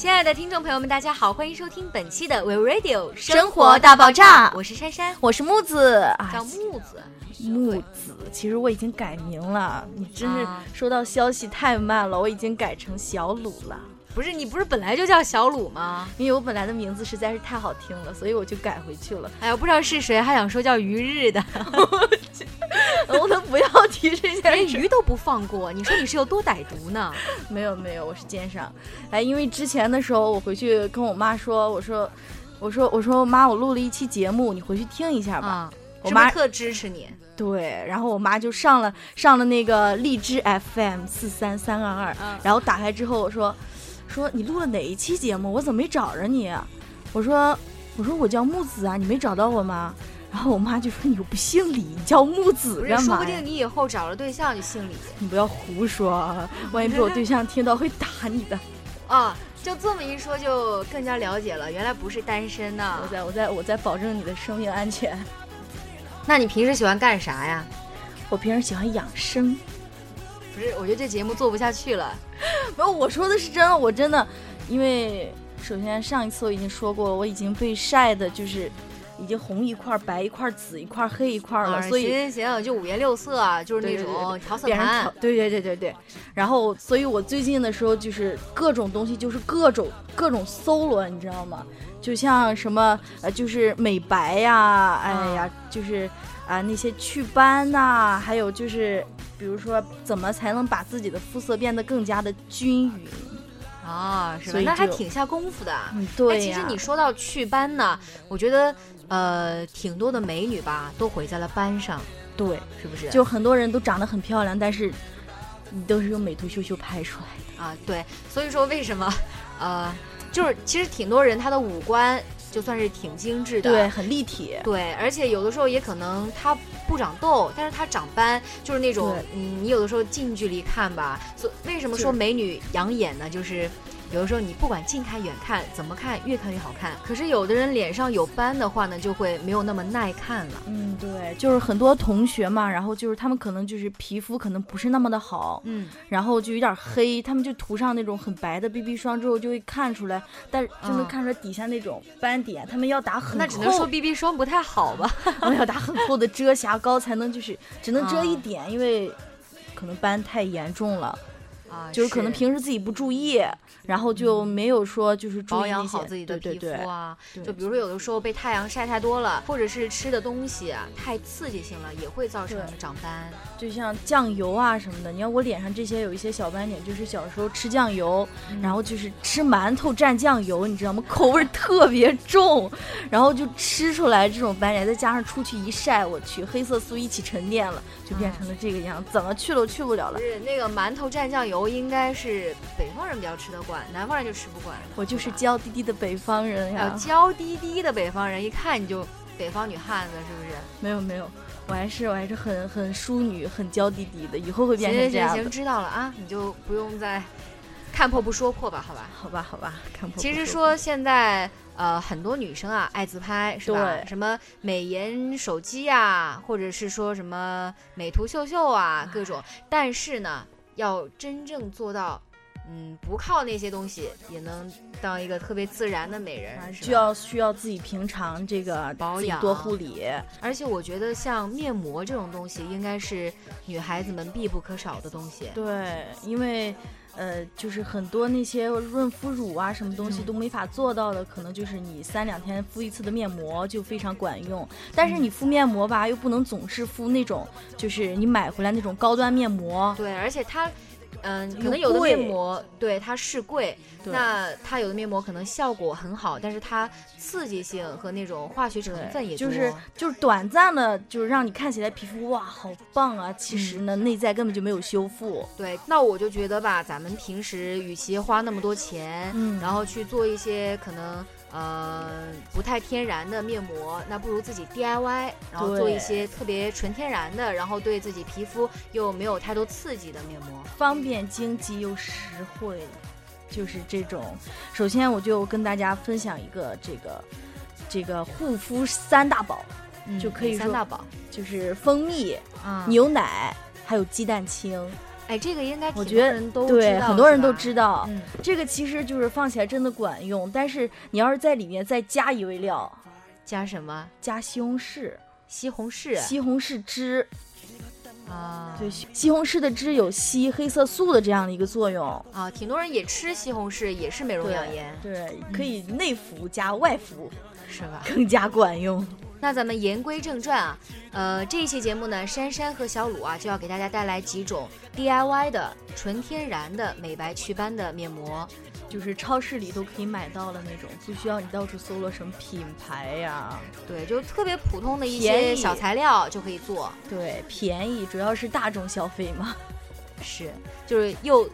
亲爱的听众朋友们，大家好，欢迎收听本期的 We Radio 生活大爆炸我是珊珊，我是木子啊，叫木子。木子。其实我已经改名了，你真是啊收到消息太慢了，我已经改成小鲁了。不是你不是本来就叫小鲁吗？因为我本来的名字实在是太好听了，所以我就改回去了。哎呀，不知道是谁还想说叫于日的，我能不要提这件事？连鱼都不放过，你说你是有多歹毒呢？没有没有，我是奸商。哎，因为之前的时候，我回去跟我妈说，我说，我说，我说妈，我录了一期节目，你回去听一下吧。啊，我妈特支持你？对，然后我妈就上了上了那个荔枝 FM 四三三二二，嗯然后打开之后我说说你录了哪一期节目？我怎么没找着你？我说我说我叫木子啊，你没找到我吗？然后我妈就说你又不姓李，你叫木子干嘛，说不？定你以后找了对象就姓李你不要胡说啊，万一被我对象听到会打你的。啊。就这么一说，就更加了解了，原来不是单身呢我。在我在我在保证你的生命安全。那你平时喜欢干啥呀？我平时喜欢养生，不是，我觉得这节目做不下去了。没有，我说的是真的，我真的，因为首先上一次我已经说过，我已经被晒的，就是已经红一块儿、白一块儿、紫一块儿、黑一块儿了，啊所以行行行，就五颜六色啊，就是那种调色盘。对对对对对。然后，所以我最近的时候就是各种东西，就是各种各种搜罗，你知道吗？就像什么呃，就是美白呀，哎呀，啊就是啊、那些祛斑呐、还有就是比如说怎么才能把自己的肤色变得更加的均匀。啊，是吧那还挺下功夫的。对呀、其实你说到祛斑呢，我觉得呃，挺多的美女吧，都毁在了斑上，对，是不是？就很多人都长得很漂亮，但是你都是用美图秀秀拍出来的。啊，对，所以说为什么呃，就是其实挺多人他的五官就算是挺精致的，对，很立体。对，而且有的时候也可能它不长痘，但是它长斑，就是那种嗯，你有的时候近距离看吧，所为什么说美女养眼呢？就是。有的时候你不管近看远看，怎么看越看越好看。可是有的人脸上有斑的话呢，就会没有那么耐看了。嗯，对，就是很多同学嘛，然后就是他们可能就是皮肤可能不是那么的好，嗯，然后就有点黑，他们就涂上那种很白的 BB 霜之后就会看出来，但就能嗯看出来底下那种斑点，他们要打很厚，那只能说 BB 霜不太好吧。他们要打很厚的遮瑕膏才能就是只能遮一啊点，因为可能斑太严重了，啊，就是可能平时自己不注意，然后就没有说就是注意保养好自己的皮对对对肤啊。对就比如说有的时候被太阳晒太多了，或者是吃的东西啊太刺激性了，也会造成对长斑。就像酱油啊什么的，你看我脸上这些有一些小斑点，就是小时候吃酱油，然后就是吃馒头蘸酱油，你知道吗？口味特别重，然后就吃出来这种斑点，再加上出去一晒，我去，黑色素一起沉淀了，就变成了这个样，怎么去都去不了了。是那个馒头蘸酱油，应该是北方人比较吃得惯，南方人就吃不惯。我就是娇滴滴的北方人呃呀，娇滴滴的北方人，一看你就北方女汉子，是不是？没有没有，我还是我还是很很淑女，很娇滴滴的，以后会变行行行行，成这样的。知道了啊，你就不用再看破不说破吧，好吧？好吧好吧，看破不其实说现在呃很多女生啊爱自拍是吧？什么美颜手机啊，或者是说什么美图秀秀啊各种，但是呢，要真正做到。嗯，不靠那些东西也能当一个特别自然的美人，就要需要自己平常这个保养多护理。而且我觉得像面膜这种东西，应该是女孩子们必不可少的东西。对，因为呃，就是很多那些润肤乳啊，什么东西嗯都没法做到的，可能就是你三两天敷一次的面膜就非常管用。但是你敷面膜吧，又不能总是敷那种，就是你买回来那种高端面膜。对，而且它嗯，可能有的面膜对它是贵，那它有的面膜可能效果很好，但是它刺激性和那种化学成分也多，就是就是短暂的，就是让你看起来皮肤哇好棒啊，其实呢、内在根本就没有修复。对。那我就觉得吧，咱们平时与其花那么多钱，嗯然后去做一些可能呃不太天然的面膜，那不如自己 DIY，然后做一些特别纯天然的，然后对自己皮肤又没有太多刺激的面膜。方便、经济又实惠，就是这种。首先，我就跟大家分享一个这个这个护肤三大宝，就可以说三大宝就是蜂蜜、啊，牛奶还有鸡蛋清。哎，这个应该挺我觉得对，很多人都知道。嗯，这个其实就是放起来真的管用，但是你要是在里面再加一味料，加什么？加西红柿、西红柿西红柿汁，啊，对，西红柿的汁有吸黑色素的这样的一个作用。啊，挺多人也吃西红柿，也是美容养颜，对，可以内服加外服，是吧？更加管用。那咱们言归正传啊，呃，这一期节目呢，珊珊和小鲁啊就要给大家带来几种 DIY 的纯天然的美白祛斑的面膜。就是超市里都可以买到的那种，不需要你到处搜罗什么品牌呀。对，就特别普通的一些小材料就可以做，对，便宜，主要是大众消费嘛。是，就是又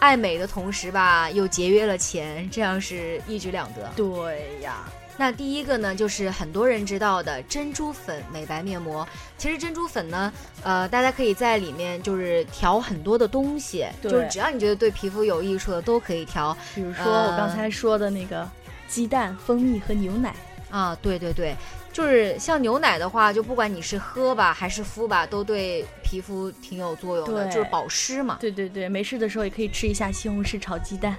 爱美的同时吧，又节约了钱，这样是一举两得。对呀，那第一个呢，就是很多人知道的珍珠粉美白面膜。其实珍珠粉呢，呃，大家可以在里面就是调很多的东西，就是只要你觉得对皮肤有益处的都可以调比如说呃我刚才说的那个鸡蛋、蜂蜜和牛奶。啊。对对对，就是像牛奶的话，就不管你是喝吧还是敷吧，都对皮肤挺有作用的，就是保湿嘛。对对对，没事的时候也可以吃一下西红柿炒鸡蛋。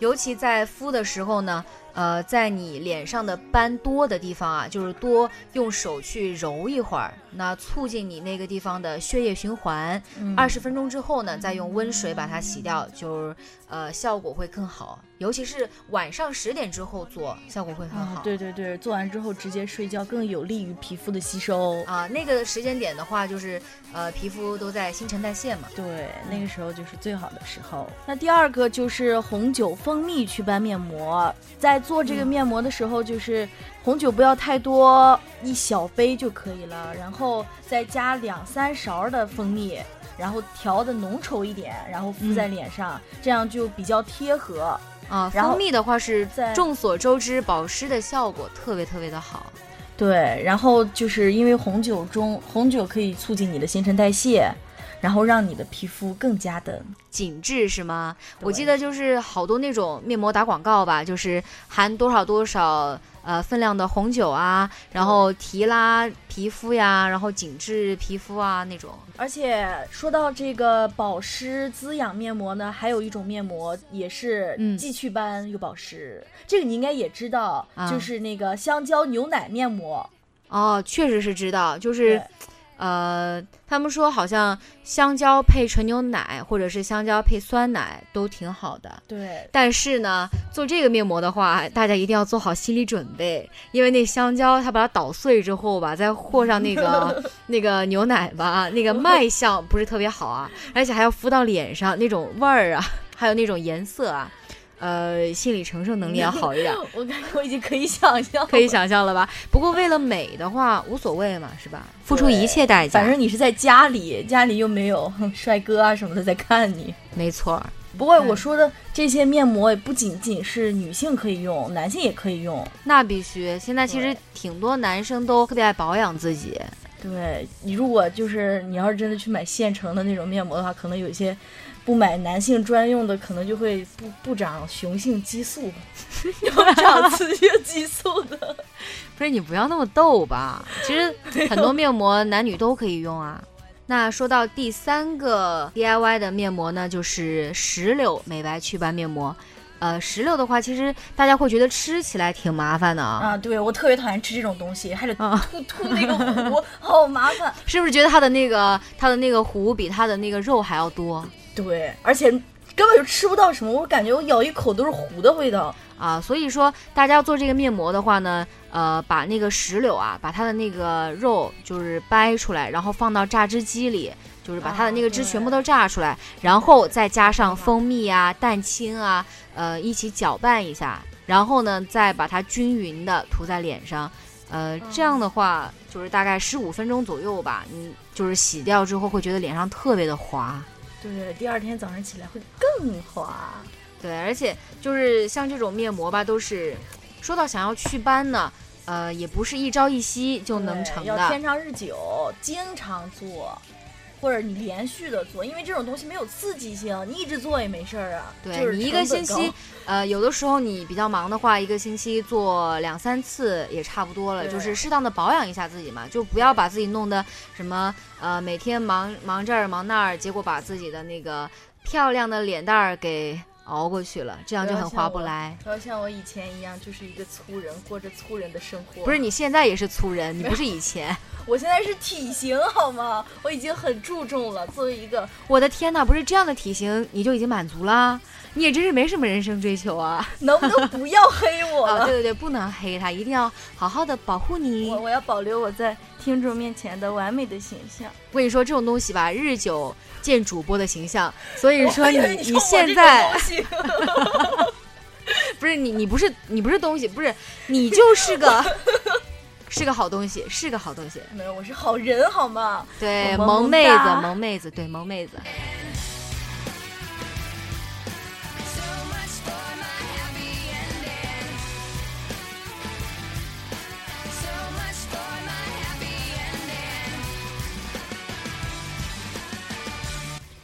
尤其在敷的时候呢，呃，在你脸上的斑多的地方啊，就是多用手去揉一会儿，那促进你那个地方的血液循环。嗯二十分钟之后呢，再用温水把它洗掉，就是呃效果会更好。尤其是晚上十点之后做，效果会很好。啊，对对对，做完之后直接睡觉更有利于皮肤的吸收。啊，那个时间点的话，就是呃皮肤都在新陈代谢嘛。对，那个时候就是最好的时候。那第二个就是红酒蜂蜜祛斑面膜，在做这个面膜的时候，就是红酒不要太多，一小杯就可以了，然后再加两三勺的蜂蜜，然后调的浓稠一点，然后敷在脸上，这样就比较贴合。啊，蜂蜜的话是在众所周知，保湿的效果特别特别的好。对，然后就是因为红酒中红酒可以促进你的新陈代谢，然后让你的皮肤更加的紧致是吗？我记得就是好多那种面膜打广告吧，就是含多少多少呃分量的红酒啊，然后提拉皮肤呀，然后紧致皮肤啊那种。而且说到这个保湿滋养面膜呢，还有一种面膜也是嗯既祛斑又保湿，这个你应该也知道，啊就是那个香蕉牛奶面膜。哦，确实是知道，就是对呃，他们说好像香蕉配纯牛奶或者是香蕉配酸奶都挺好的。对但是呢，做这个面膜的话，大家一定要做好心理准备，因为那香蕉它把它捣碎之后吧，再和上那个 那个牛奶吧，那个卖相不是特别好啊，而且还要敷到脸上，那种味儿啊，还有那种颜色啊，呃，心理承受能力要好一点，我感觉我已经可以想象，可以。想象了吧？不过为了美的话，无所谓嘛，是吧？付出一切代价，反正你是在家里，家里又没有帅哥啊什么的在看你。没错儿。不过我说的这些面膜也不仅仅是女性可以用，男性也可以用。那必须，现在其实挺多男生都特别爱保养自己，对你如果就是你要是真的去买现成的那种面膜的话，可能有一些不买男性专用的，可能就会不不长雄性激素，要长雌性激素的。不是你不要那么逗吧？其实 很多面膜男女都可以用啊。那说到第三个 DIY 的面膜呢，就是石榴美白祛斑面膜。呃，石榴的话，其实大家会觉得吃起来挺麻烦的啊，啊，对我特别讨厌吃这种东西，还得啊吐吐那个糊，好麻烦。是不是觉得它的那个它的那个糊比它的那个肉还要多？对，而且根本就吃不到什么，我感觉我咬一口都是糊的味道。啊，所以说大家要做这个面膜的话呢，呃，把那个石榴啊，把它的那个肉就是掰出来，然后放到榨汁机里，就是把它的那个汁全部都榨出来，然后再加上蜂蜜啊、蛋清啊，呃，一起搅拌一下，然后呢，再把它均匀的涂在脸上，呃，这样的话就是大概十五分钟左右吧，你就是洗掉之后会觉得脸上特别的滑。对，第二天早上起来会更滑。对，而且就是像这种面膜吧，都是说到想要祛斑呢，呃，也不是一朝一夕就能成的，要天长日久，经常做，或者你连续的做，因为这种东西没有刺激性，你一直做也没事儿啊。对你一个星期，呃，有的时候你比较忙的话，一个星期做两三次也差不多了，就是适当的保养一下自己嘛，就不要把自己弄得什么呃，每天忙忙这儿忙那儿，结果把自己的那个漂亮的脸蛋儿给。熬过去了，这样就很划不来。不要像我以前一样，就是一个粗人，过着粗人的生活。不是，你现在也是粗人，你不是以前。我现在是体型好吗？我已经很注重了。作为一个，我的天哪，不是这样的体型你就已经满足了？你也真是没什么人生追求啊！能不能不要黑我？啊，对对对，不能黑他，一定要好好的保护你。我我要保留我在听众面前的完美的形象。我跟你说，这种东西吧，日久见主播的形象。所以说你你现在，不是你你不是你不是东西，不是你就是个 是个好东西，是个好东西。没有，我是好人好吗？对，萌妹子，萌妹子，对，萌妹子。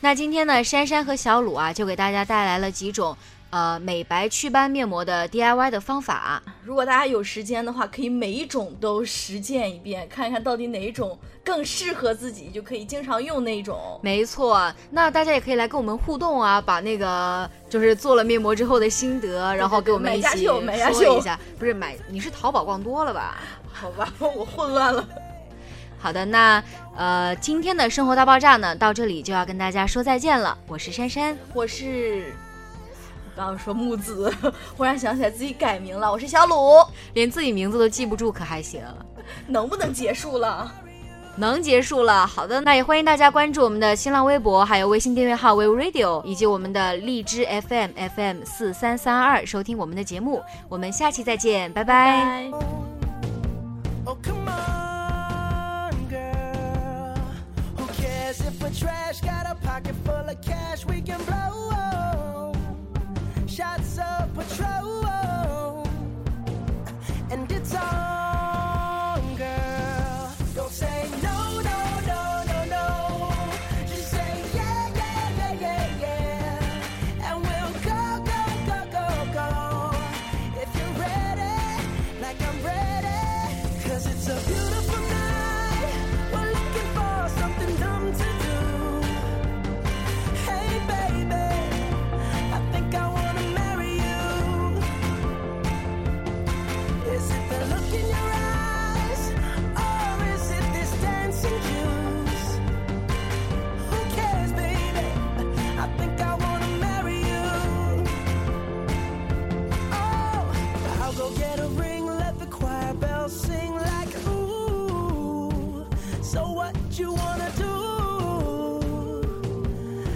那今天呢，珊珊和小鲁啊，就给大家带来了几种呃美白祛斑面膜的 DIY 的方法。如果大家有时间的话，可以每一种都实践一遍，看一看到底哪一种更适合自己，就可以经常用那种。没错，那大家也可以来跟我们互动啊，把那个就是做了面膜之后的心得，然后给我们一起说一下。不是买，你是淘宝逛多了吧？好吧，我混乱了。好的，那呃，今天的生活大爆炸呢，到这里就要跟大家说再见了。我是珊珊，我是刚刚说木子，忽然想起来自己改名了，我是小鲁，连自己名字都记不住，可还行？能不能结束了？能结束了。好的，那也欢迎大家关注我们的新浪微博，还有微信订阅号 We Radio，以及我们的荔枝 FM FM 四三三二，收听我们的节目。我们下期再见，拜拜。Trash, got a pocket full of cash we can blow. Shots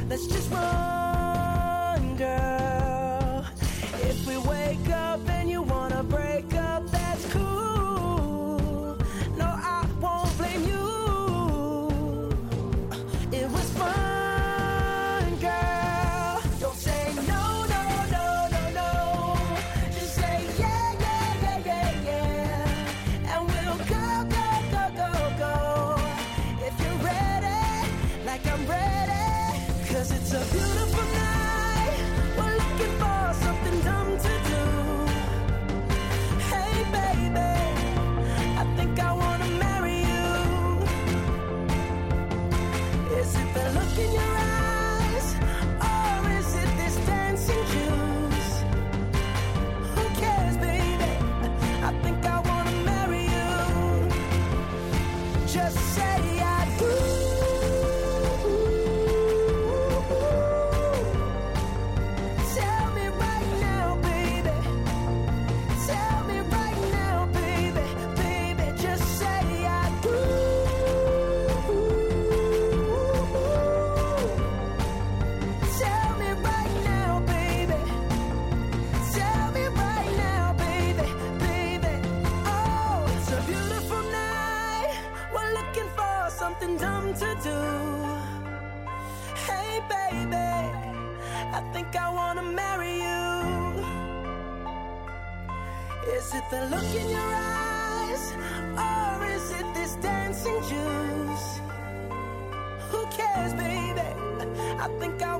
Let's just Cause it's a beautiful night. To do. Hey, baby, I think I wanna marry you. Is it the look in your eyes, or is it this dancing juice? Who cares, baby? I think I